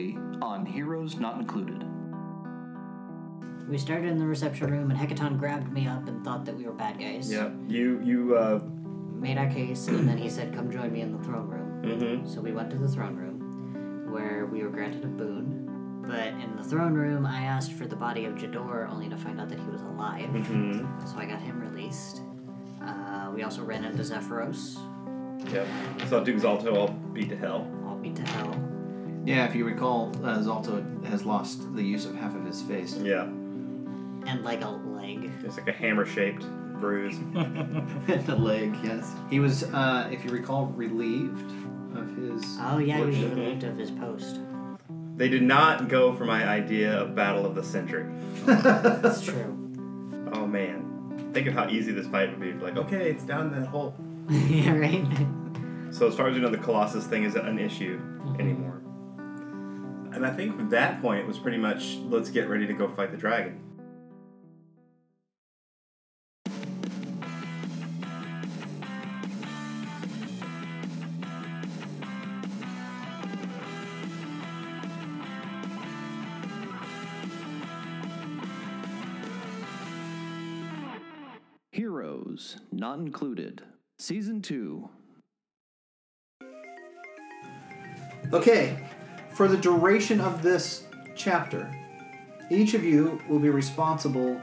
Previously on Heroes Not Included. We started in the reception room, and Hekaton grabbed me up and thought that we were bad guys. Yeah, you you uh, Made our case, and then he said, "Come join me in the throne room." mm-hmm. So we went to the throne room, where we were granted a boon. But in the throne room, I asked for the body of Jador, only to find out that he was alive. Mm-hmm. So I got him released. Uh, we also ran into Zephyros, Yep. So Duke Zalto all beat to hell. all beat to hell. Yeah, if you recall, uh, Zalto has lost the use of half of his face. Yeah. And like a leg. It's like a hammer shaped bruise. the leg, yes. He was, uh, if you recall, relieved of his. Oh yeah, he was lordship. relieved of his post. They did not go for my idea of Battle of the Century. That's true. Oh man. Think of how easy this fight would be. Like, okay, it's down that hole. yeah, right. So as far as we know, the Colossus thing isn't an issue anymore. And I think from that point it was pretty much let's get ready to go fight the dragon. Heroes Not Included, Season 2. Okay, for the duration of this chapter, each of you will be responsible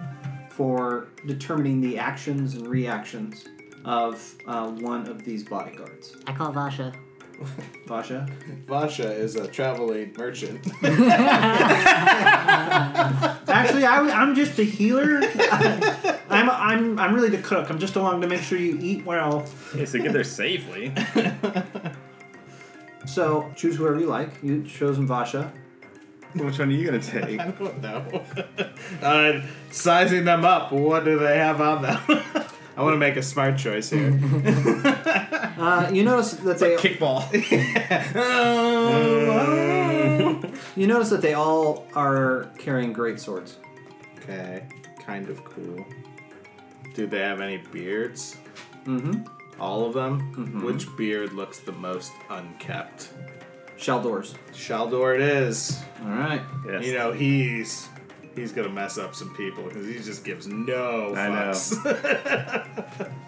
for determining the actions and reactions of uh, one of these bodyguards. I call Vasha. Vasha? Vasha is a traveling merchant. Actually, I, am just the healer. I'm, I'm, I'm really the cook. I'm just along to make sure you eat well. Okay, so get there safely. So choose whoever you like. You chosen Vasha. Which one are you gonna take? I don't know. uh, sizing them up, what do they have on them? I want to make a smart choice here. Uh, you notice that they Kickball. you notice that they all are carrying great swords. okay, kind of cool. Do they have any beards? Mm-hmm. All of them? Which beard looks the most unkept? Shaldors. Shaldor it is. All right. Yes. You know, he's he's gonna mess up some people because he just gives no I know. fucks.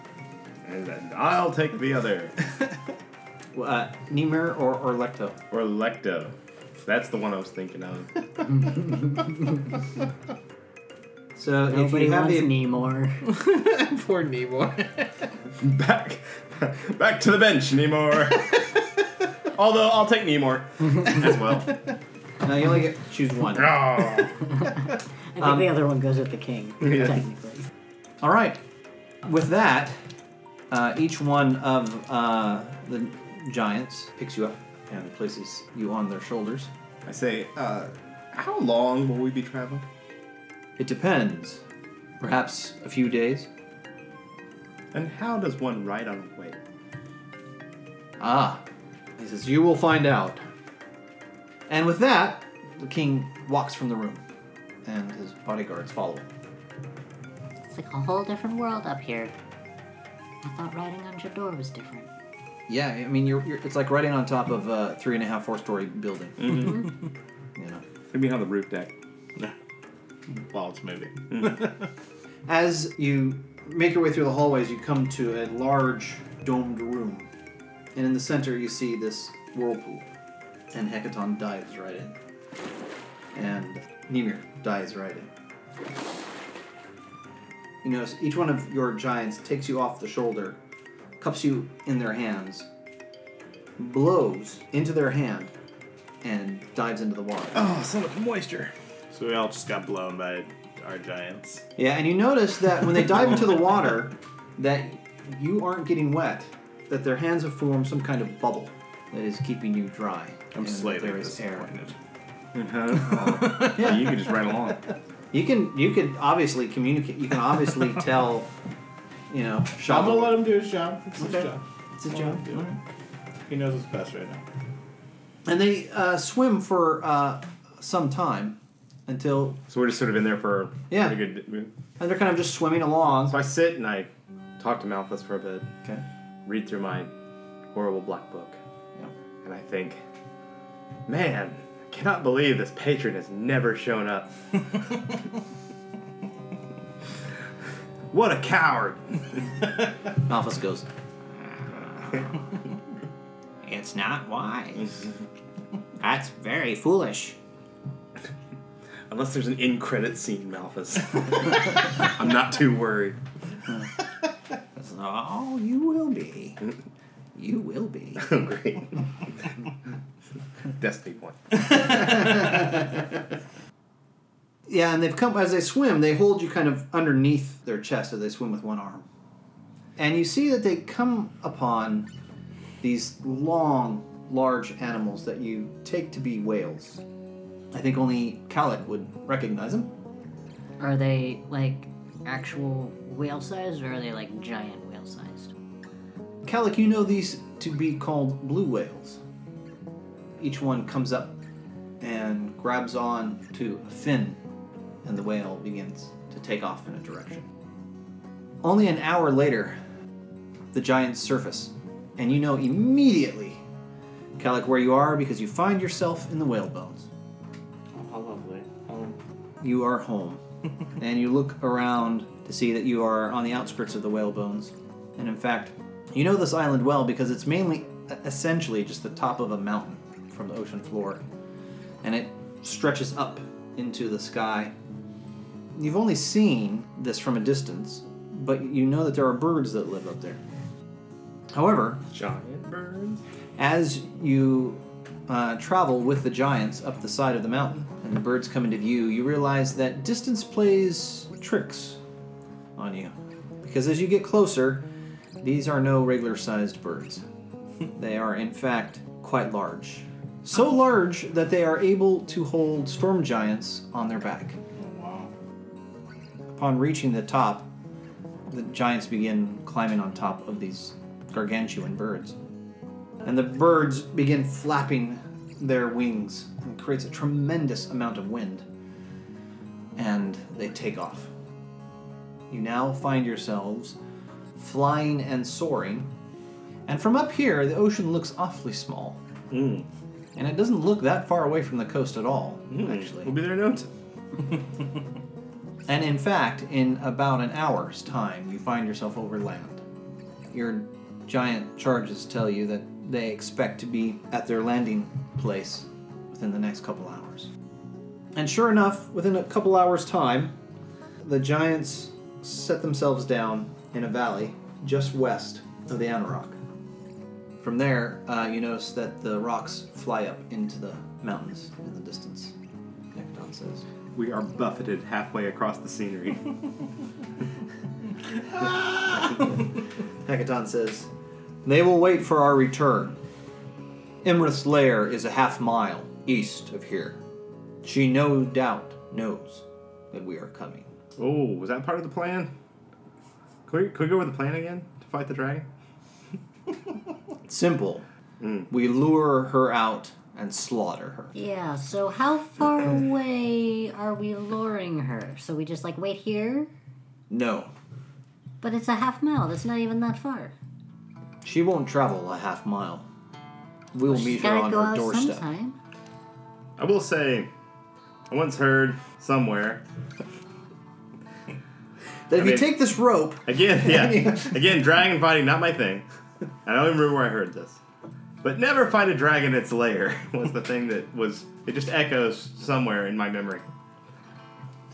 And then I'll take the other. Uh, Nemir or, or Lecto? Or Lecto. That's the one I was thinking of. So if Nobody you have wants the Nemor. Poor Nemo. back, back to the bench, Nemor. Although I'll take Nemor as well. no, you only get choose one. Oh. I think Um, the other one goes with the king, Yeah. technically. All right. With that, uh, each one of uh, the giants picks you up and places you on their shoulders. I say, uh, how long will we be traveling? It depends. Perhaps a few days. And how does one ride on a whale? Ah, he says, You will find out. And with that, the king walks from the room, and his bodyguards follow. It's like a whole different world up here. I thought riding on Jador was different. Yeah, I mean, you're, you're it's like riding on top of a three and a half, four story building. you know. Maybe on the roof deck. While it's moving. As you make your way through the hallways, you come to a large domed room. And in the center, you see this whirlpool. And Hekaton dives right in. And Nemir dives right in. You notice each one of your giants takes you off the shoulder, cups you in their hands, blows into their hand, and dives into the water. Oh, so much moisture. So we all just got blown by our giants. Yeah, and you notice that when they dive into the water, that you aren't getting wet, that their hands have formed some kind of bubble. that is keeping you dry. I'm and that slightly there is air. disappointed. Uh-huh. Yeah. you can just run along. You can you can obviously communicate. You can obviously tell. You know, I'm gonna let him do his job. It's Okay. his job. It's a Let job. do it. He knows what's best right now. And they uh, swim for uh, some time until, So we're just sort of in there for Yeah. a good. and they're kind of just swimming along. So I sit and I talk to Malthus for a bit, Okay. read through my horrible black book, Yeah. and I think, man, I cannot believe this patron has never shown up. what a coward! Malthus goes, It's not wise. That's very foolish. Unless there's an in credit scene, Malthus. I'm not too worried. Oh, you will be. You will be. Oh, great. Destiny point. Yeah, and they've come as they swim. They hold you kind of underneath their chest as they swim with one arm, and you see that they come upon these long, large animals that you take to be whales. I think only Kalik would recognize them. Are they like actual whale sized or are they like giant whale sized? Kalik, you know these to be called blue whales. Each one comes up and grabs on to a fin, and the whale begins to take off in a direction. Only an hour later, the giants surface, and you know immediately, Kalik, where you are because you find yourself in the whale bones. You are home, and you look around to see that you are on the outskirts of the whale bones. And in fact, you know this island well because it's mainly, essentially, just the top of a mountain from the ocean floor, and it stretches up into the sky. You've only seen this from a distance, but you know that there are birds that live up there. However, Giant birds. as you uh, travel with the giants up the side of the mountain and the birds come into view, you realize that distance plays tricks on you. Because as you get closer, these are no regular sized birds. they are, in fact, quite large. So large that they are able to hold storm giants on their back. wow. Upon reaching the top, the giants begin climbing on top of these gargantuan birds. And the birds begin flapping their wings and creates a tremendous amount of wind. And they take off. You now find yourselves flying and soaring. And from up here, the ocean looks awfully small. Mm. And it doesn't look that far away from the coast at all, actually. We'll be there in no time. And in fact, in about an hour's time, you find yourself over land. Your giant charges tell you that they expect to be at their landing place within the next couple hours. And sure enough, within a couple hours' time, the giants set themselves down in a valley just west of the Anauroch. From there, uh, you notice that the rocks fly up into the mountains in the distance. Necton says. We are buffeted halfway across the scenery. Hekaton says, They will wait for our return. Iymrith's lair is a half mile east of here. She no doubt knows that we are coming. oh, was that part of the plan? Could we, can we go over the plan again to fight the dragon? Simple. Mm. We lure her out and slaughter her. Yeah, so how far away are we luring her? So we just like wait here? No, But it's a half mile, that's not even that far. she won't travel a half mile. We will She's meet her on her doorstep. sometime. I will say, I once heard somewhere That if I you take this rope, again, yeah, again, dragon fighting not my thing. I don't even remember where I heard this, but never fight a dragon in its lair was the thing that was. It just echoes somewhere in my memory.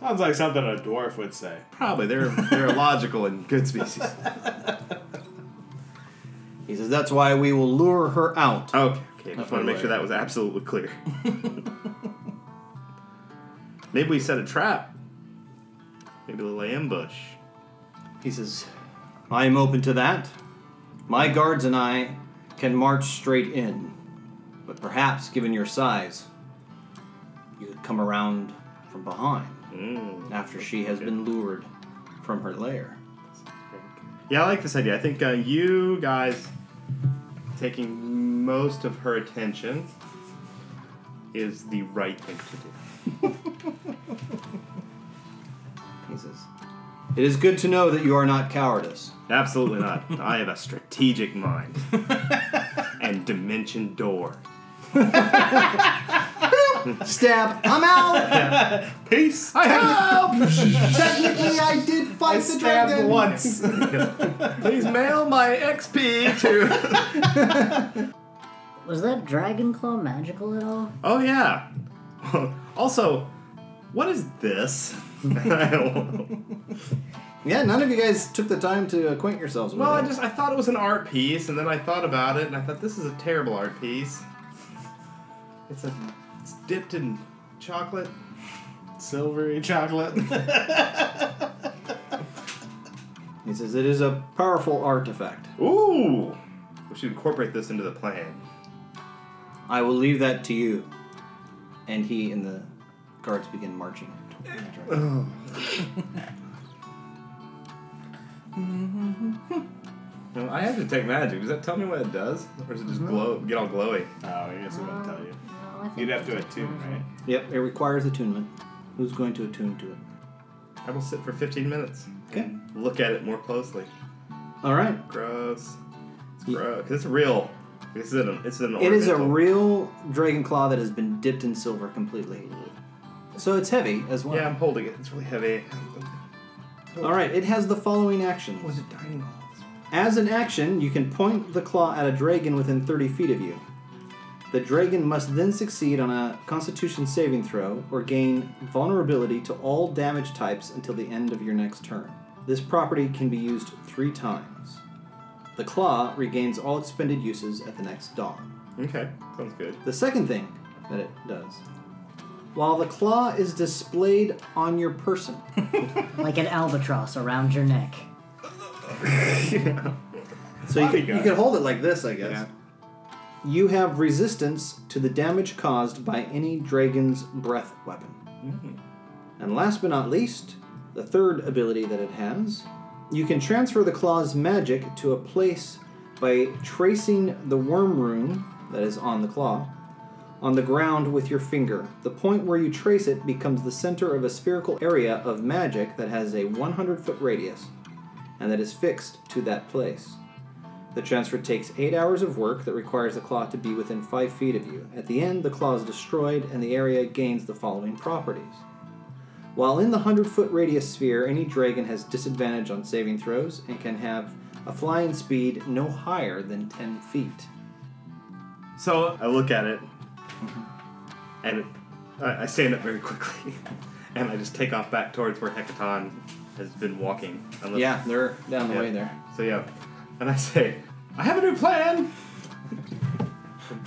Sounds like something a dwarf would say. Probably they're they're a logical and good species. He says that's why we will lure her out. Okay, okay. Up Just want to make sure that was absolutely clear. Maybe we set a trap. Maybe a little ambush. He says, I am open to that. My guards and I can march straight in. But perhaps, given your size, you could come around from behind Mm. after she has been lured from her lair. Yeah, I like this idea. I think uh, you guys taking most of her attention is the right thing to do. He says, It is good to know that you are not cowardice. Absolutely not. I have a strategic mind and dimension door. Stab! I'm out! Peace. I help! Technically, I did fight I the stabbed dragon. once. Please mail my XP to. Was that dragon claw magical at all? Oh yeah. Also, what is this? Yeah, none of you guys took the time to acquaint yourselves with Well, I just I thought it was an art piece, and then I thought about it, and I thought this is a terrible art piece. It's a it's dipped in chocolate. Silvery chocolate. He says, It is a powerful artifact. Ooh, we should incorporate this into the plan. I will leave that to you. And he and the guards begin marching. toward the. No, I have to take magic. Does that tell me what it does, or does it just mm-hmm. glow, get all glowy? oh, I guess it wouldn't tell you. No, I think You'd have to it's attune, right? Yep, it requires attunement. Who's going to attune to it? I will sit for 15 minutes. Okay. and Look at it more closely. All right. Gross. It's Ye- gross. 'Cause it's real. It's an. It's an. It is a ornamental. real dragon claw that has been dipped in silver completely. So it's heavy as well. Yeah, I'm holding it. It's really heavy. All right, it has the following actions. Oh, was it dining hall? As an action, you can point the claw at a dragon within 30 feet of you. The dragon must then succeed on a constitution saving throw or gain vulnerability to all damage types until the end of your next turn. This property can be used three times. The claw regains all expended uses at the next dawn. Okay, sounds good. The second thing that it does while the claw is displayed on your person, like an albatross around your neck. So you could, you Bodyguard. could hold it like this, I guess. Yeah. You have resistance to the damage caused by any dragon's breath weapon. Mm-hmm. And last but not least, the third ability that it has, you can transfer the claw's magic to a place by tracing the worm rune that is on the claw on the ground with your finger. The point where you trace it becomes the center of a spherical area of magic that has a 100 foot radius and that is fixed to that place. The transfer takes 8 hours of work that requires the claw to be within 5 feet of you. At the end, the claw is destroyed and the area gains the following properties. While in the 100 foot radius sphere, any dragon has disadvantage on saving throws and can have a flying speed no higher than 10 feet. So I look at it, mm-hmm. and it, I, I stand up very quickly, and I just take off back towards where Hekaton has been walking. Unless- Yeah, they're down the Yeah. way there. So yeah, and I say, I have a new plan,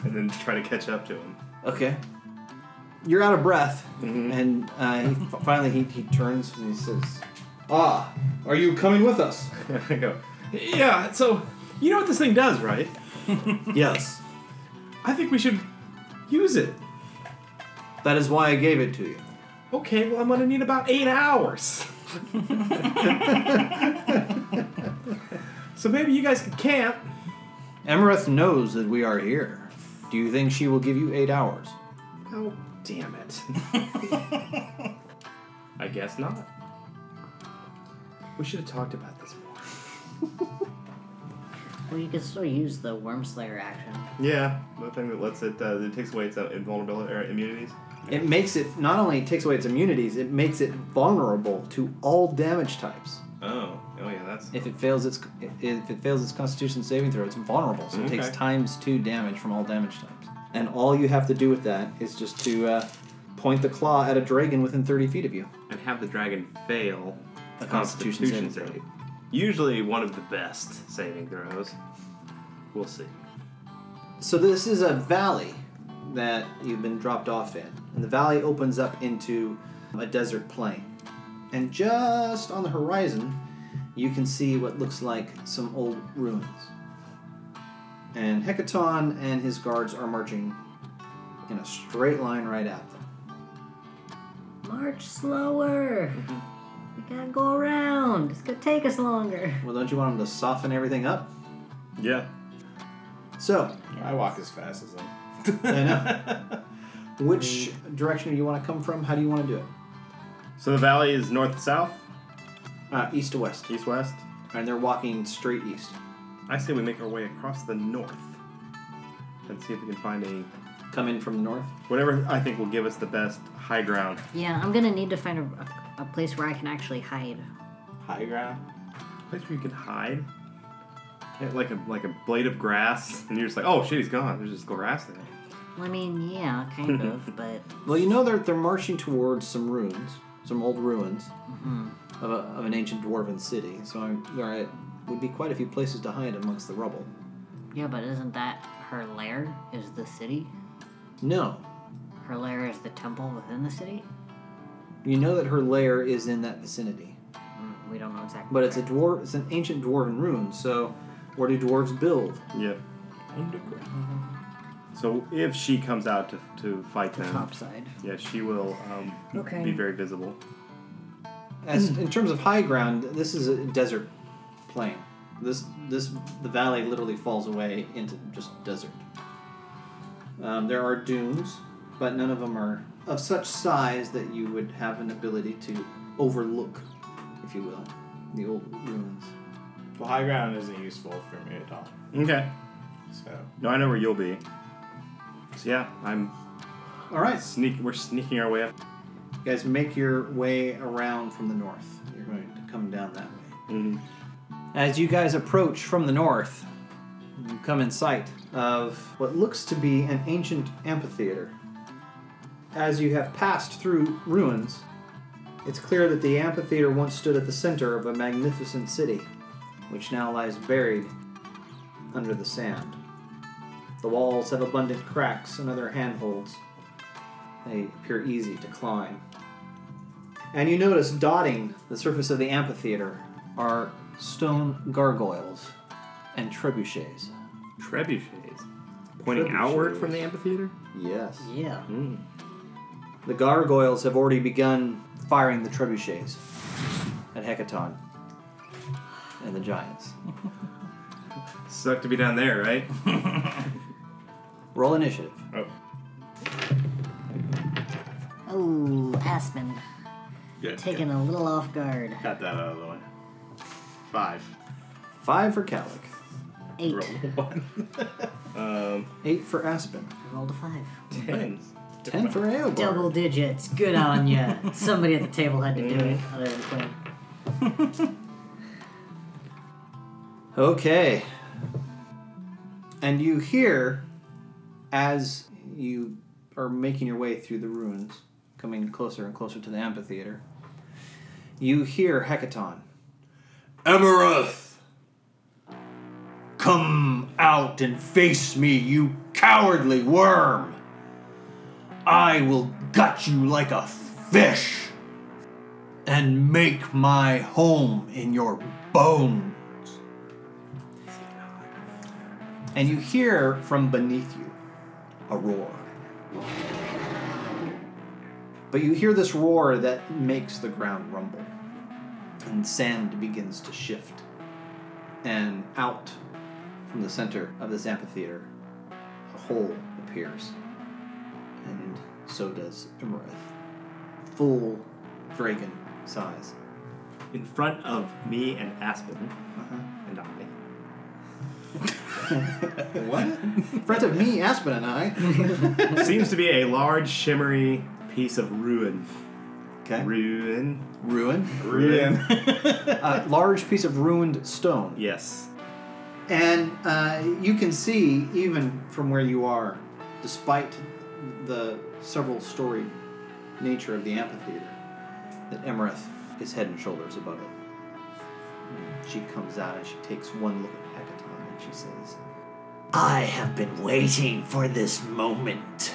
and then try to catch up to him. Okay. You're out of breath, Mhm. and uh, he, finally he, he turns and he says, Ah, are you coming with us? I go, yeah. So you know what this thing does, right? yes. I think we should use it. That is why I gave it to you. Okay, well I'm gonna need about eight hours. so maybe you guys can camp. Emerith knows that we are here. Do you think she will give you eight hours? Oh, damn it. I guess not. We should have talked about this more. Well, you can still use the Worm Slayer action. Yeah, the thing that lets it, uh, it takes away its uh, invulnerability or immunities. It makes it not only takes away its immunities, it makes it vulnerable to all damage types. Oh, oh yeah, that's. If it fails its if it fails its Constitution saving throw, it's vulnerable, so it takes times two damage from all damage types. And all you have to do with that is just to uh, point the claw at a dragon within thirty feet of you. And have the dragon fail A Constitution saving throw. Usually one of the best saving throws. We'll see. So this is a valley that you've been dropped off in, and the valley opens up into a desert plain. And just on the horizon, you can see what looks like some old ruins. And Hekaton and his guards are marching in a straight line right at them. March slower. Mm-hmm. We gotta go around. It's gonna take us longer. Well, don't you want them to soften everything up? Yeah. So, I walk as fast as them. I know. Which direction do you want to come from? How do you want to do it? So the valley is north to south, Uh, east to west. east west. And they're walking straight east. I say we make our way across the north and see if we can find a Come in from the north. whatever I think will give us the best high ground. Yeah, I'm gonna need to find a, a, a place where I can actually hide. High ground. A place where you can hide. Yeah, like a like a blade of grass, and you're just like, oh shit, he's gone. There's just grass there. Well, I mean, yeah, kind of, but Well, you know they're, they're marching towards some ruins, some old ruins mm-hmm. of, a, of an ancient dwarven city. So I'm, there would be quite a few places to hide amongst the rubble. yeah, but isn't that her lair? Is the city? No. Her lair is the temple within the city. You know that her lair is in that vicinity. Mm, we don't know exactly. But it's a where. dwarf. It's an ancient dwarven ruin. So, where do dwarves build? Yeah. Underground. So if she comes out to, to fight the them, top side. yeah, she will um, Okay. be very visible. As in terms of high ground, this is a desert plain. This this the valley literally falls away into just desert. Um, there are dunes, but none of them are of such size that you would have an ability to overlook, if you will, the old ruins. Well, high ground isn't useful for me at all. Okay. So No, I know where you'll be. So yeah, I'm All right, sneak. We're sneaking our way up. you guys make your way around from the north. You're going to come down that way. hmm As you guys approach from the north, you come in sight of what looks to be an ancient amphitheater. As you have passed through ruins, it's clear that the amphitheater once stood at the center of a magnificent city, which now lies buried under the sand. The walls have abundant cracks and other handholds. They appear easy to climb. And you notice dotting the surface of the amphitheater are stone gargoyles and trebuchets. Trebuchets. Pointing Trebuchets. outward from the amphitheater. Yes. Yeah. Mm. The gargoyles have already begun firing the trebuchets at Hekaton and the giants. Suck to be down there, right? Roll initiative. Oh. Oh, Aspen. good. Taken a little off guard. Got that out of the way. Five. Five for Kalik, Eight. Roll one. Um, eight for Aspen, I rolled a five. ten. ten for Aelbar. Double digits. Good on ya. Somebody at the table had to do it, other than Quinn. Okay. And you hear, as you are making your way through the ruins, coming closer and closer to the amphitheater, you hear Hekaton. Emerith! Come out and face me, you cowardly worm! I will gut you like a fish and make my home in your bones. And you hear from beneath you a roar. But you hear this roar that makes the ground rumble, and sand begins to shift. And out from the center of this amphitheater, a hole appears. And so does Imerith. Full dragon size. In front of me and Aspen Uh-huh. and I. What? In front of me, Aspen, and I. Seems to be a large, shimmery piece of ruin. Okay. Ruin. Ruin. Ruin. A large piece of ruined stone. yes. And uh, you can see, even from where you are, despite the several storied nature of the amphitheater, that Emerith is head and shoulders above it. She comes out and she takes one look at Hekaton and she says, I have been waiting for this moment.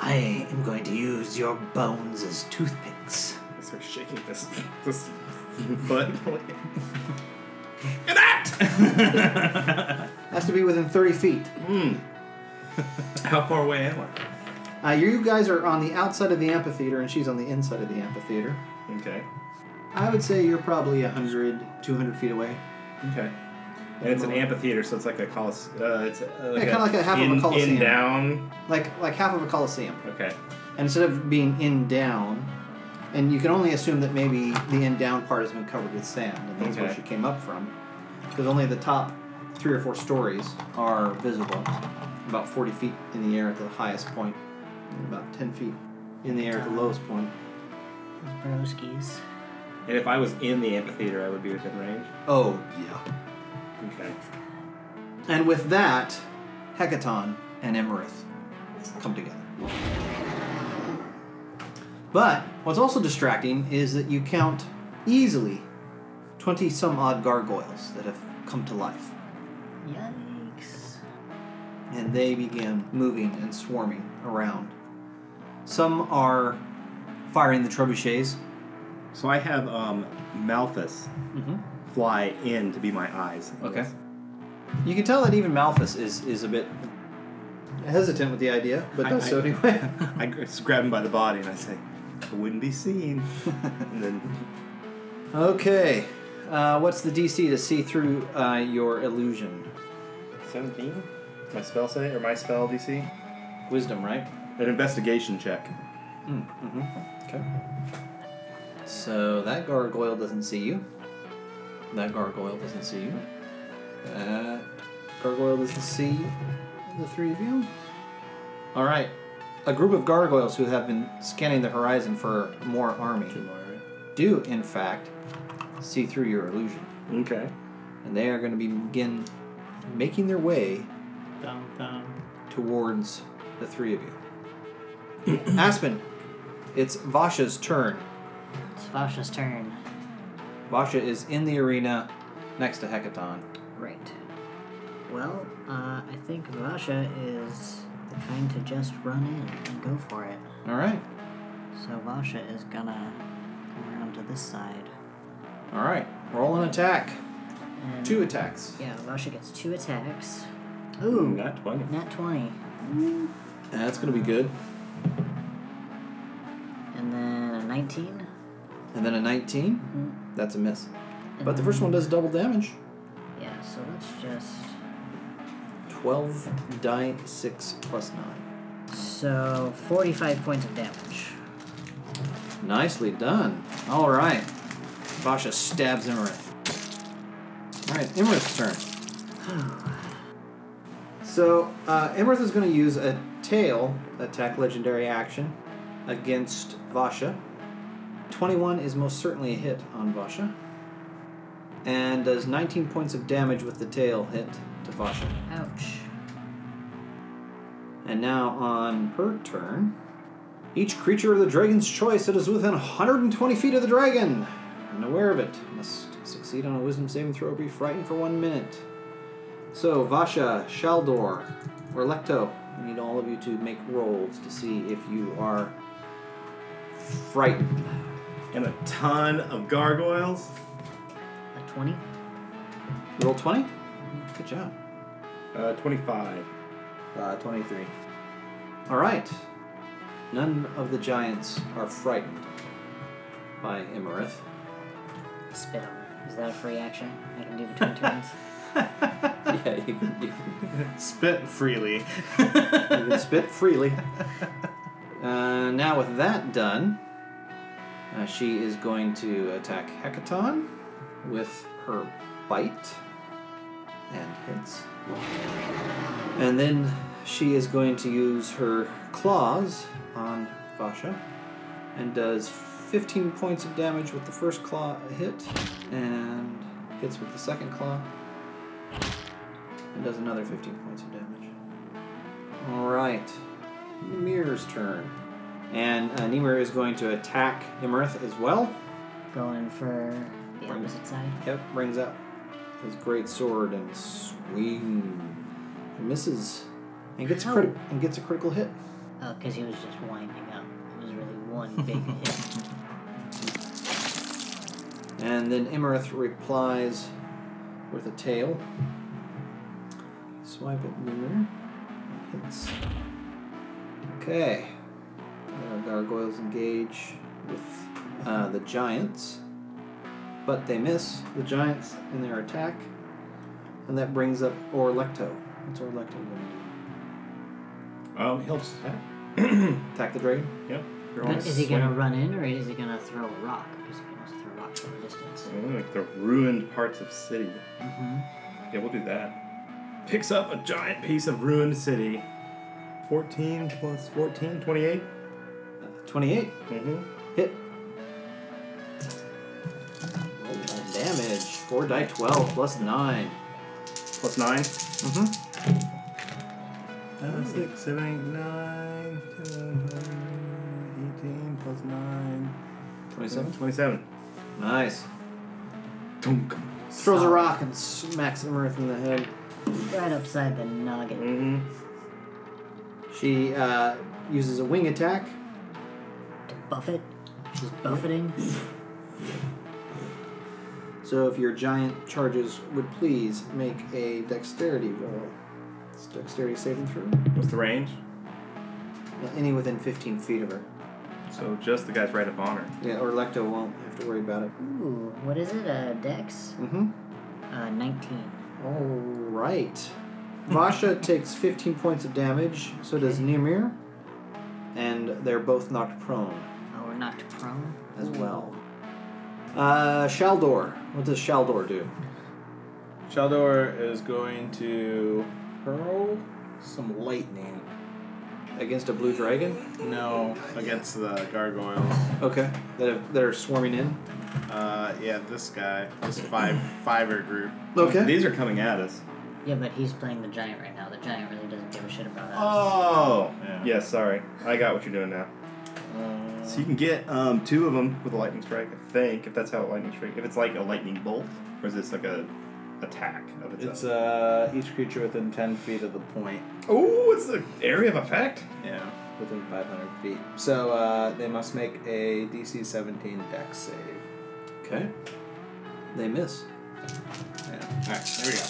I am going to use your bones as toothpicks. I start shaking this this foot. In that, has to be within 30 feet. Hmm. How far away am I? Uh, you guys are on the outside of the amphitheater, and she's on the inside of the amphitheater. Okay. I would say you're probably 100, 200 feet away. Okay. And it's an amphitheater, so it's like a colis. Uh, it's uh, like kinda like a half of a in, coliseum. In down. Like like half of a coliseum. Okay. And instead of being in down, and you can only assume that maybe the in down part has been covered with sand, and that's where she came up from. Because only the top three or four stories are visible, about 40 feet in the air at the highest point, and about 10 feet in the air at the lowest point. Broskies. And if I was in the amphitheater, I would be within range. Oh, yeah. Okay. And with that, Hekaton and Emerith come together. But what's also distracting is that you count easily 20 some odd gargoyles that have come to life. Yikes. And they begin moving and swarming around. Some are firing the trebuchets. So I have um, Malthus Mm-hmm. Fly in to be my eyes. Okay. You can tell that even Malthus is, is a bit hesitant with the idea, but I- does I- so anyway. I just grab him by the body and I say, "I wouldn't be seen." and then Okay. Uh, what's the DC to see through uh, your illusion? seventeen. My spell say or my spell DC. Wisdom, right? An investigation check. Mm-hmm. Okay. So that gargoyle doesn't see you. That gargoyle doesn't see you. That gargoyle doesn't see the three of you. All right. A group of gargoyles who have been scanning the horizon for more army Two more, right? do, in fact, see through your illusion. Okay. And they are going to begin making their way Dum dum. towards the three of you. Aspen, it's Vasha's turn. It's Vasha's turn. Vasha is in the arena next to Hekaton. Right. Well, uh, I think Vasha is the kind to just run in and go for it. All right. So Vasha is gonna come around to this side. All right. Roll an attack. And Two attacks. Yeah, Vasha gets two attacks. Ooh, Not twenty. nat 20. That's going to be good. And then a 19. And then a 19. Mm. That's a miss. And But the first one does double damage. Yeah, so that's just. 12 die 6 plus 9. So 45 points of damage. Nicely done. All right. Vasha stabs Imarith. All right, Imarith's turn. So, uh, Imarith is going to use a tail attack legendary action against Vasha. 21 is most certainly a hit on Vasha. And does 19 points of damage with the tail hit to Vasha. Ouch. And now on her turn, each creature of the dragon's choice that is within 120 feet of the dragon and aware of it must succeed on a wisdom saving throw or be frightened for one minute. So, Vasha, Shaldor, or Lecto, I need all of you to make rolls to see if you are frightened. And a ton of gargoyles. A 20? Roll 20? Good job. Uh, twenty-five. Uh, 23. All right. None of the giants are frightened by Imarith. Spit on her. Is that a free action I can do between turns? yeah, you can, you can, Spit freely. you can spit freely. Uh, now, with that done, uh, she is going to attack Hekaton with her bite and hits. And then she is going to use her claws on Vasha and does 15 points of damage with the first claw hit and hits with the second claw and does another 15 points of damage. All right, Ymir's turn. And uh, Ymir is going to attack Imarith as well. Going for the opposite side. Yep, brings up his great sword and swing. Misses and gets a crit- and gets a critical hit. Oh, because he was just winding up. It was really one big hit. And then Imarith replies with a tail. Swipe at Ymir. hits. Okay. Uh, gargoyles engage with uh, the giants, but they miss the giants in their attack, and that brings up Orlecto. What's Orlecto going Um, he'll just attack. Attack the dragon? Yep. You're But is he gonna run in or is he gonna throw a rock? Because he can also throw rocks from a distance. Like the ruined parts of city. Mm-hmm. Yeah, we'll do that. Picks up a giant piece of ruined city. 14 plus 14, 28. Uh, 28. Mm-hmm. Hit. Roll that damage. 4 die 12 plus 9. Plus 9. Mm-hmm. Uh, 6, 7, 8, 9, 10, 18 plus 9. 27. 27. Nice. Dunk. Throws a rock and smacks Emerith in the head. Right upside the noggin. Mm-hmm. She uh, uses a wing attack. To buff it. She's buffeting. So if your giant charges would please make a dexterity roll. It's dexterity saving throw. What's the range? Any within 15 feet of her. So just the guys right up on her. Yeah, or Lecto won't have to worry about it. Ooh, what is it? Uh, Dex? Mm-hmm. Uh, 19. All right. Vasha takes 15 points of damage. So does Nimir. And they're both knocked prone we're knocked prone? as well. Uh, Shaldor. What does Shaldor do? Shaldor is going to hurl some lightning. Against a blue dragon? No, against the gargoyles. Okay. That, have, that are swarming in? Uh, yeah, this guy, this five fiver group. Okay. These are coming at us. Yeah, but he's playing the giant right now. The giant really doesn't give a shit about us. Oh. Yeah. Yeah, sorry. I got what you're doing now. So you can get um, two of them with a lightning strike, I think, if that's how a lightning strike. If it's like a lightning bolt, or is this like a attack of its, it's own? uh each creature within ten feet of the point. Oh, it's the area of effect. Yeah, within five hundred feet. So uh, they must make a DC seventeen Dex save. Okay. They miss. Yeah. All right, here we go.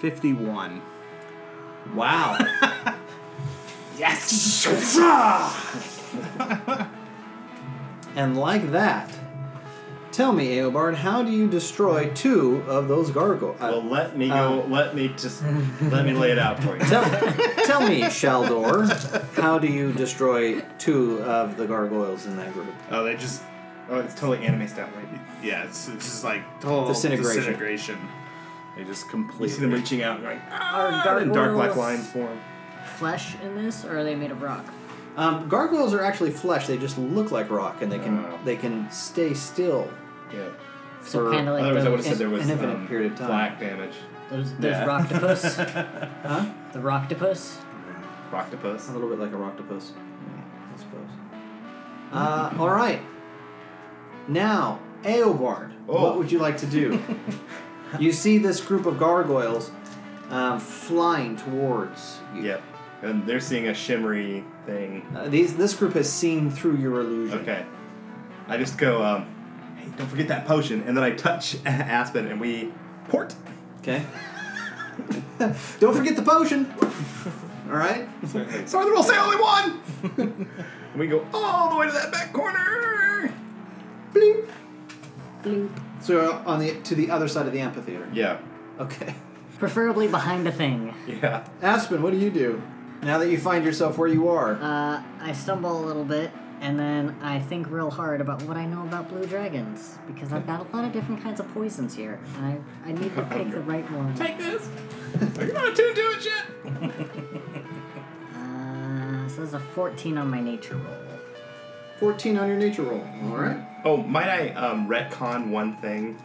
Fifty-one. Wow. Yes. and like that, tell me, Eobard, how do you destroy two of those gargoyles? Well, let me go. let me just let me lay it out for you. tell, tell me, Shaldor, how do you destroy two of the gargoyles in that group? oh, they just Oh, it's totally anime style, right? yeah, it's, it's just like total Disintegration. disintegration. They just completely. You see them reaching out, and going, Are ah, and dark black gargoyles- lines form. Flesh in this, or are they made of rock? Um, gargoyles are actually flesh. They just look like rock, and they can Oh. they can stay still. Yeah. So For- kind of like Otherwise, I would have those, said there was an infinite um, period of time. flak damage. those, those Yeah. rocktopus. Huh? the rocktopus. Rocktopus. A little bit like a rocktopus, I suppose. Uh, all right. Now, Eobard, Oh. what would you like to do? you see this group of gargoyles um, flying towards you. Yep. And they're seeing a shimmery thing. Uh, these this group has seen through your illusion. Okay. I just go, um, hey, don't forget that potion. And then I touch Aspen and we port. Okay. Don't forget the potion. All right. Sorry, there will say only one! and we go all the way to that back corner! Bloop. Bloop. So on the to the other side of the amphitheater. Yeah. Okay. Preferably behind a thing. Yeah. Aspen, what do you do now that you find yourself where you are? Uh, I stumble a little bit, and then I think real hard about what I know about blue dragons because I've got a lot of different kinds of poisons here, and I, I need to pick the right one. Take this! Are you not attuned to it yet? Uh, so there's a 14 on my nature roll. 14 on your nature roll. All right. Oh, might I um, retcon one thing?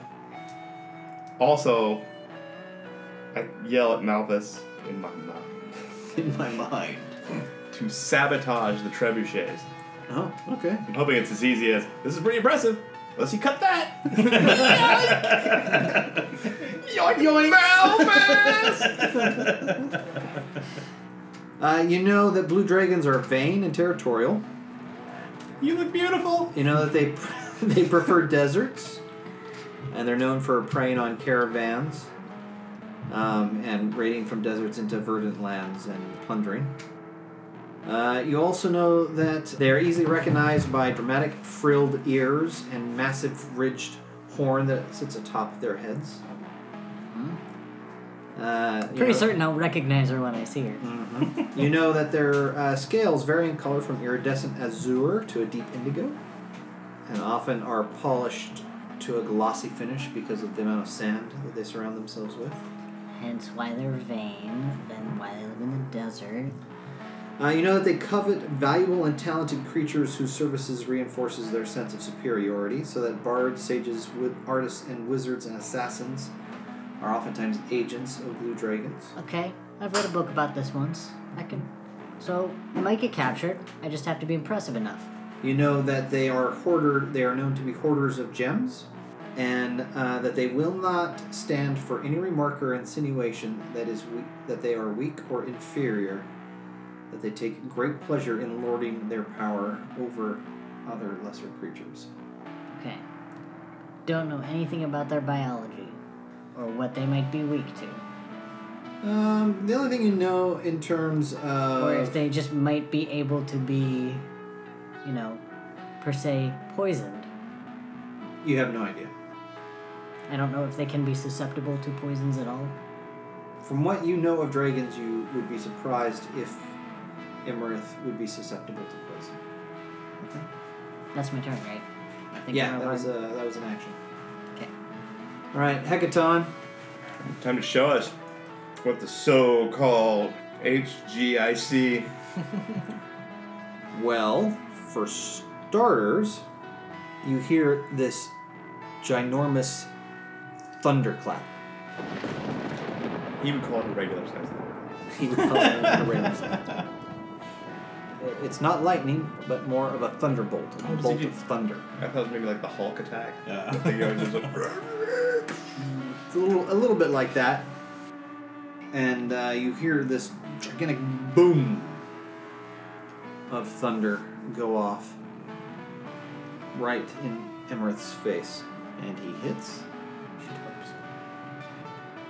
Also, I yell at Malthus in my mind In my mind. to sabotage the trebuchets. Oh, okay. I'm hoping it's as easy as this is pretty impressive. Unless you cut that. Yoink, yoink! Uh, you know that blue dragons are vain and territorial. you look beautiful. You know that they they prefer deserts, and they're known for preying on caravans. Um, and raiding from deserts into verdant lands and plundering. Uh, you also know that they are easily recognized by dramatic frilled ears and massive ridged horn that sits atop their heads. Uh, Pretty know- certain I'll recognize her when I see her. Mhm. you know that their uh, scales vary in color from iridescent azure to a deep indigo, and often are polished to a glossy finish because of the amount of sand that they surround themselves with. Hence why they're vain, then why they live in the desert. Uh, you know that they covet valuable and talented creatures whose services reinforces their sense of superiority, so that bards, sages, wi- artists, and wizards and assassins are oftentimes agents of blue dragons. Okay, I've read a book about this once. I can. So, I might get captured. I just have to be impressive enough. You know that they are hoarder. They are known to be hoarders of gems, and uh, that they will not stand for any remark or insinuation that is weak, that they are weak or inferior. That they take great pleasure in lording their power over other lesser creatures. Okay. Don't know anything about their biology, or what they might be weak to, Um, the only thing you know in terms of or if they just might be able to be, you know, per se poisoned. you have no idea. I don't know if they can be susceptible to poisons at all. From what you know of dragons, you would be surprised if Iymrith would be susceptible to poison. Okay. That's my turn, right? I think Yeah, that was a that was an action. Okay. All right, Hekaton. Time to show us what the so-called HGIC. Well, for starters, you hear this ginormous thunderclap. He would call it a regular size thunder. He would call it a random sound. It's not lightning, but more of a thunderbolt, a Oh, bolt he of thunder. I thought it was maybe like the Hulk attack. Yeah. The thing goes just like, It's a little, a little bit like that. And uh, you hear this gigantic boom of thunder go off right in Iymrith's face. And he hits.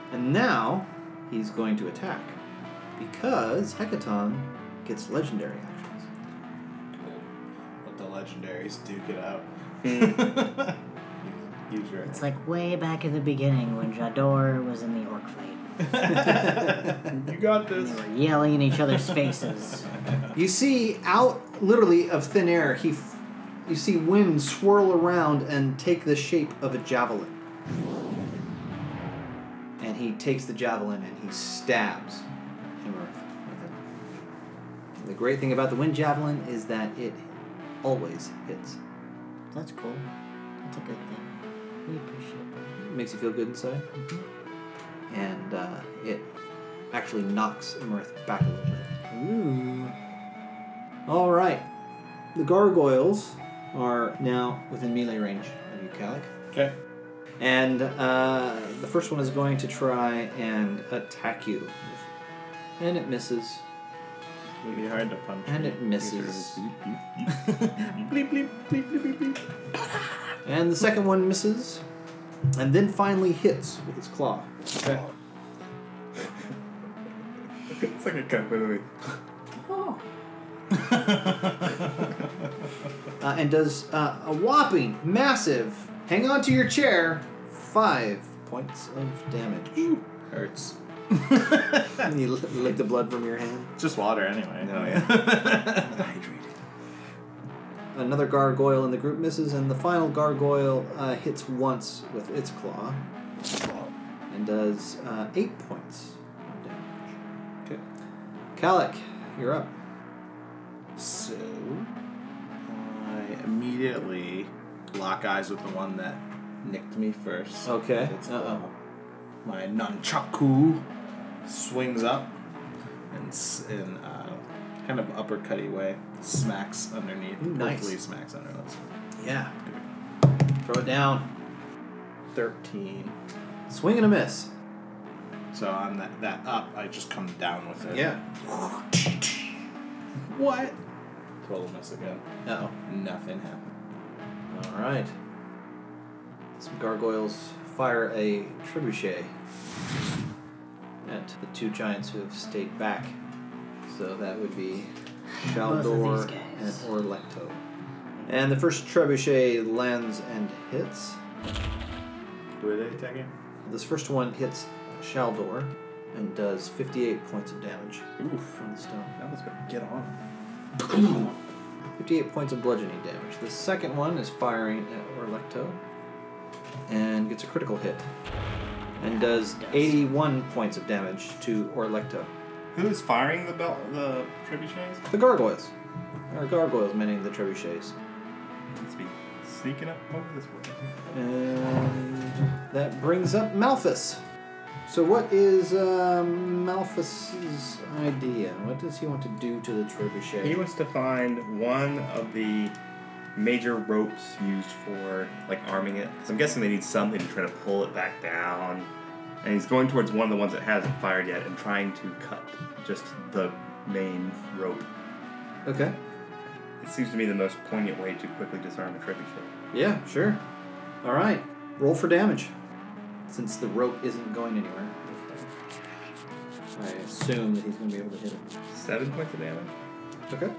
She types. And now he's going to attack. Because Hekaton gets legendary actions. Let the legendaries duke it out. Hmm. use, use your. It's like way back in the beginning when Jador was in the orc fight. you got And this. they were yelling in each other's faces. You see, out literally of thin air, he, f- you see wind swirl around and take the shape of a javelin. And he takes the javelin and he stabs Iymrith with it. The great thing about the wind javelin is that it always hits. That's cool. That's a good thing. We appreciate that. It makes you feel good inside. Mm-hmm. And uh, it actually knocks Iymrith back a little bit. Ooh. All right. The gargoyles are now within melee range of you, Kalik. Okay. And uh, the first one is going to try and attack you. And it misses. It'd be hard to punch. And it misses. bleep, bleep, bleep, bleep, bleep, bleep. And the second one misses. And then finally hits with its claw. Okay. It's like a company. Uh, and does uh, a whopping, massive, hang on to your chair, five points of damage. Hurts. you li- lick the blood from your hand. Just water anyway. Oh, yeah. Another gargoyle in the group misses, and the final gargoyle uh, hits once with its claw and does uh, eight points of damage. Okay. Kalik, you're up. So I immediately lock eyes with the one that nicked me first. Okay. It's, Uh-oh. uh, my nunchaku swings up and, in uh, kind of uppercutty way smacks underneath. Ooh, nice. Hopefully smacks underneath. Yeah. Throw it down. Thirteen. Swing and a miss. So on that that up, I just come down with it. Yeah. What? Total miss again. Uh Nothing happened. All right. Some gargoyles fire a trebuchet at the two giants who have stayed back. So that would be Both of Shaldor and guys. Orlecto. And the first trebuchet lands and hits. Who are they attacking? This first one hits Shaldor and does 58 points of damage Oof. on the stone. That was better. Get on. 58 points of bludgeoning damage. The second one is firing at Orlecto and gets a critical hit and does 81 points of damage to Orlecto. Who's firing the belt? The trebuchets? The gargoyles. There are gargoyles meaning the trebuchets. Let's be sneaking up over this way. And that brings up Malthus. So, what is um, Malthus's idea? What does he want to do to the trebuchet? He wants to find one of the major ropes used for like arming it. Because I'm guessing they need something to try to pull it back down. And he's going towards one of the ones that hasn't fired yet and trying to cut just the main rope. okay. It seems to me the most poignant way to quickly disarm a trebuchet. Yeah, sure. All right. Roll for damage. Since the rope isn't going anywhere. I assume that he's going to be able to hit it. Seven points of damage. Okay.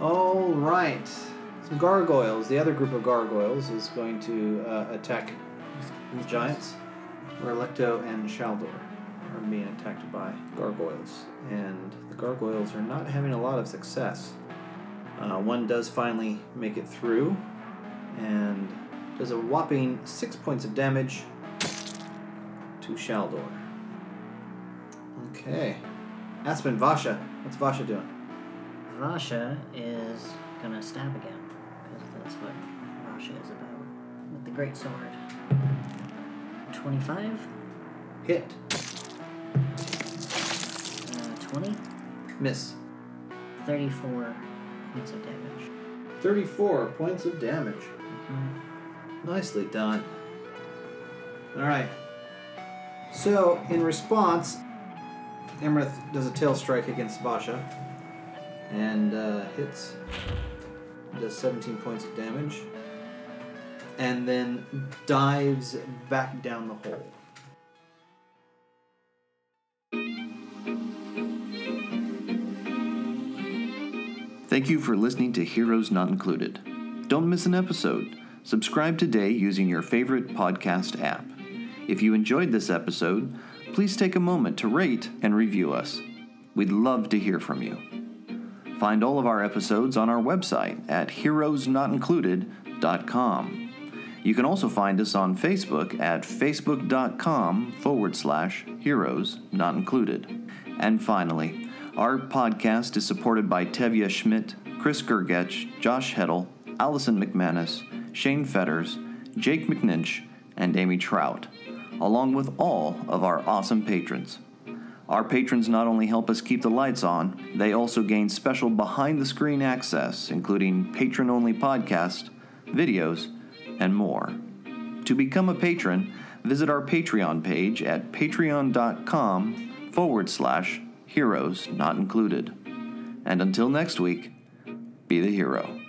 All right. Some gargoyles. The other group of gargoyles is going to uh, attack the giants. Where Electo and Shaldor are being attacked by gargoyles. And the gargoyles are not having a lot of success. Uh, one does finally make it through and does a whopping six points of damage to Shaldor. Okay. Aspen, Vasha. What's Vasha doing? Vasha is gonna stab again, because that's what Vasha is about. With the great sword. 25, Hit. uh, 20, Miss. 34 points of damage. 34 points of damage. Mm-hmm. Nicely done. Alright. So, in response, Iymrith does a tail strike against Vasha and uh, hits. Does 17 points of damage. And then dives back down the hole. Thank you for listening to Heroes Not Included. Don't miss an episode. Subscribe today using your favorite podcast app. If you enjoyed this episode, please take a moment to rate and review us. We'd love to hear from you. Find all of our episodes on our website at heroesnotincluded.com. You can also find us on Facebook at facebook.com forward slash heroes not included. And finally, our podcast is supported by Tevya Schmidt, Chris Gergetch, Josh Heddle, Allison McManus, Shane Fetters, Jake McNinch, and Amy Trout, along with all of our awesome patrons. Our patrons not only help us keep the lights on, they also gain special behind the screen access, including patron only podcasts, videos, and more. To become a patron, visit our Patreon page at patreon.com forward slash heroes not included. And until next week, be the hero.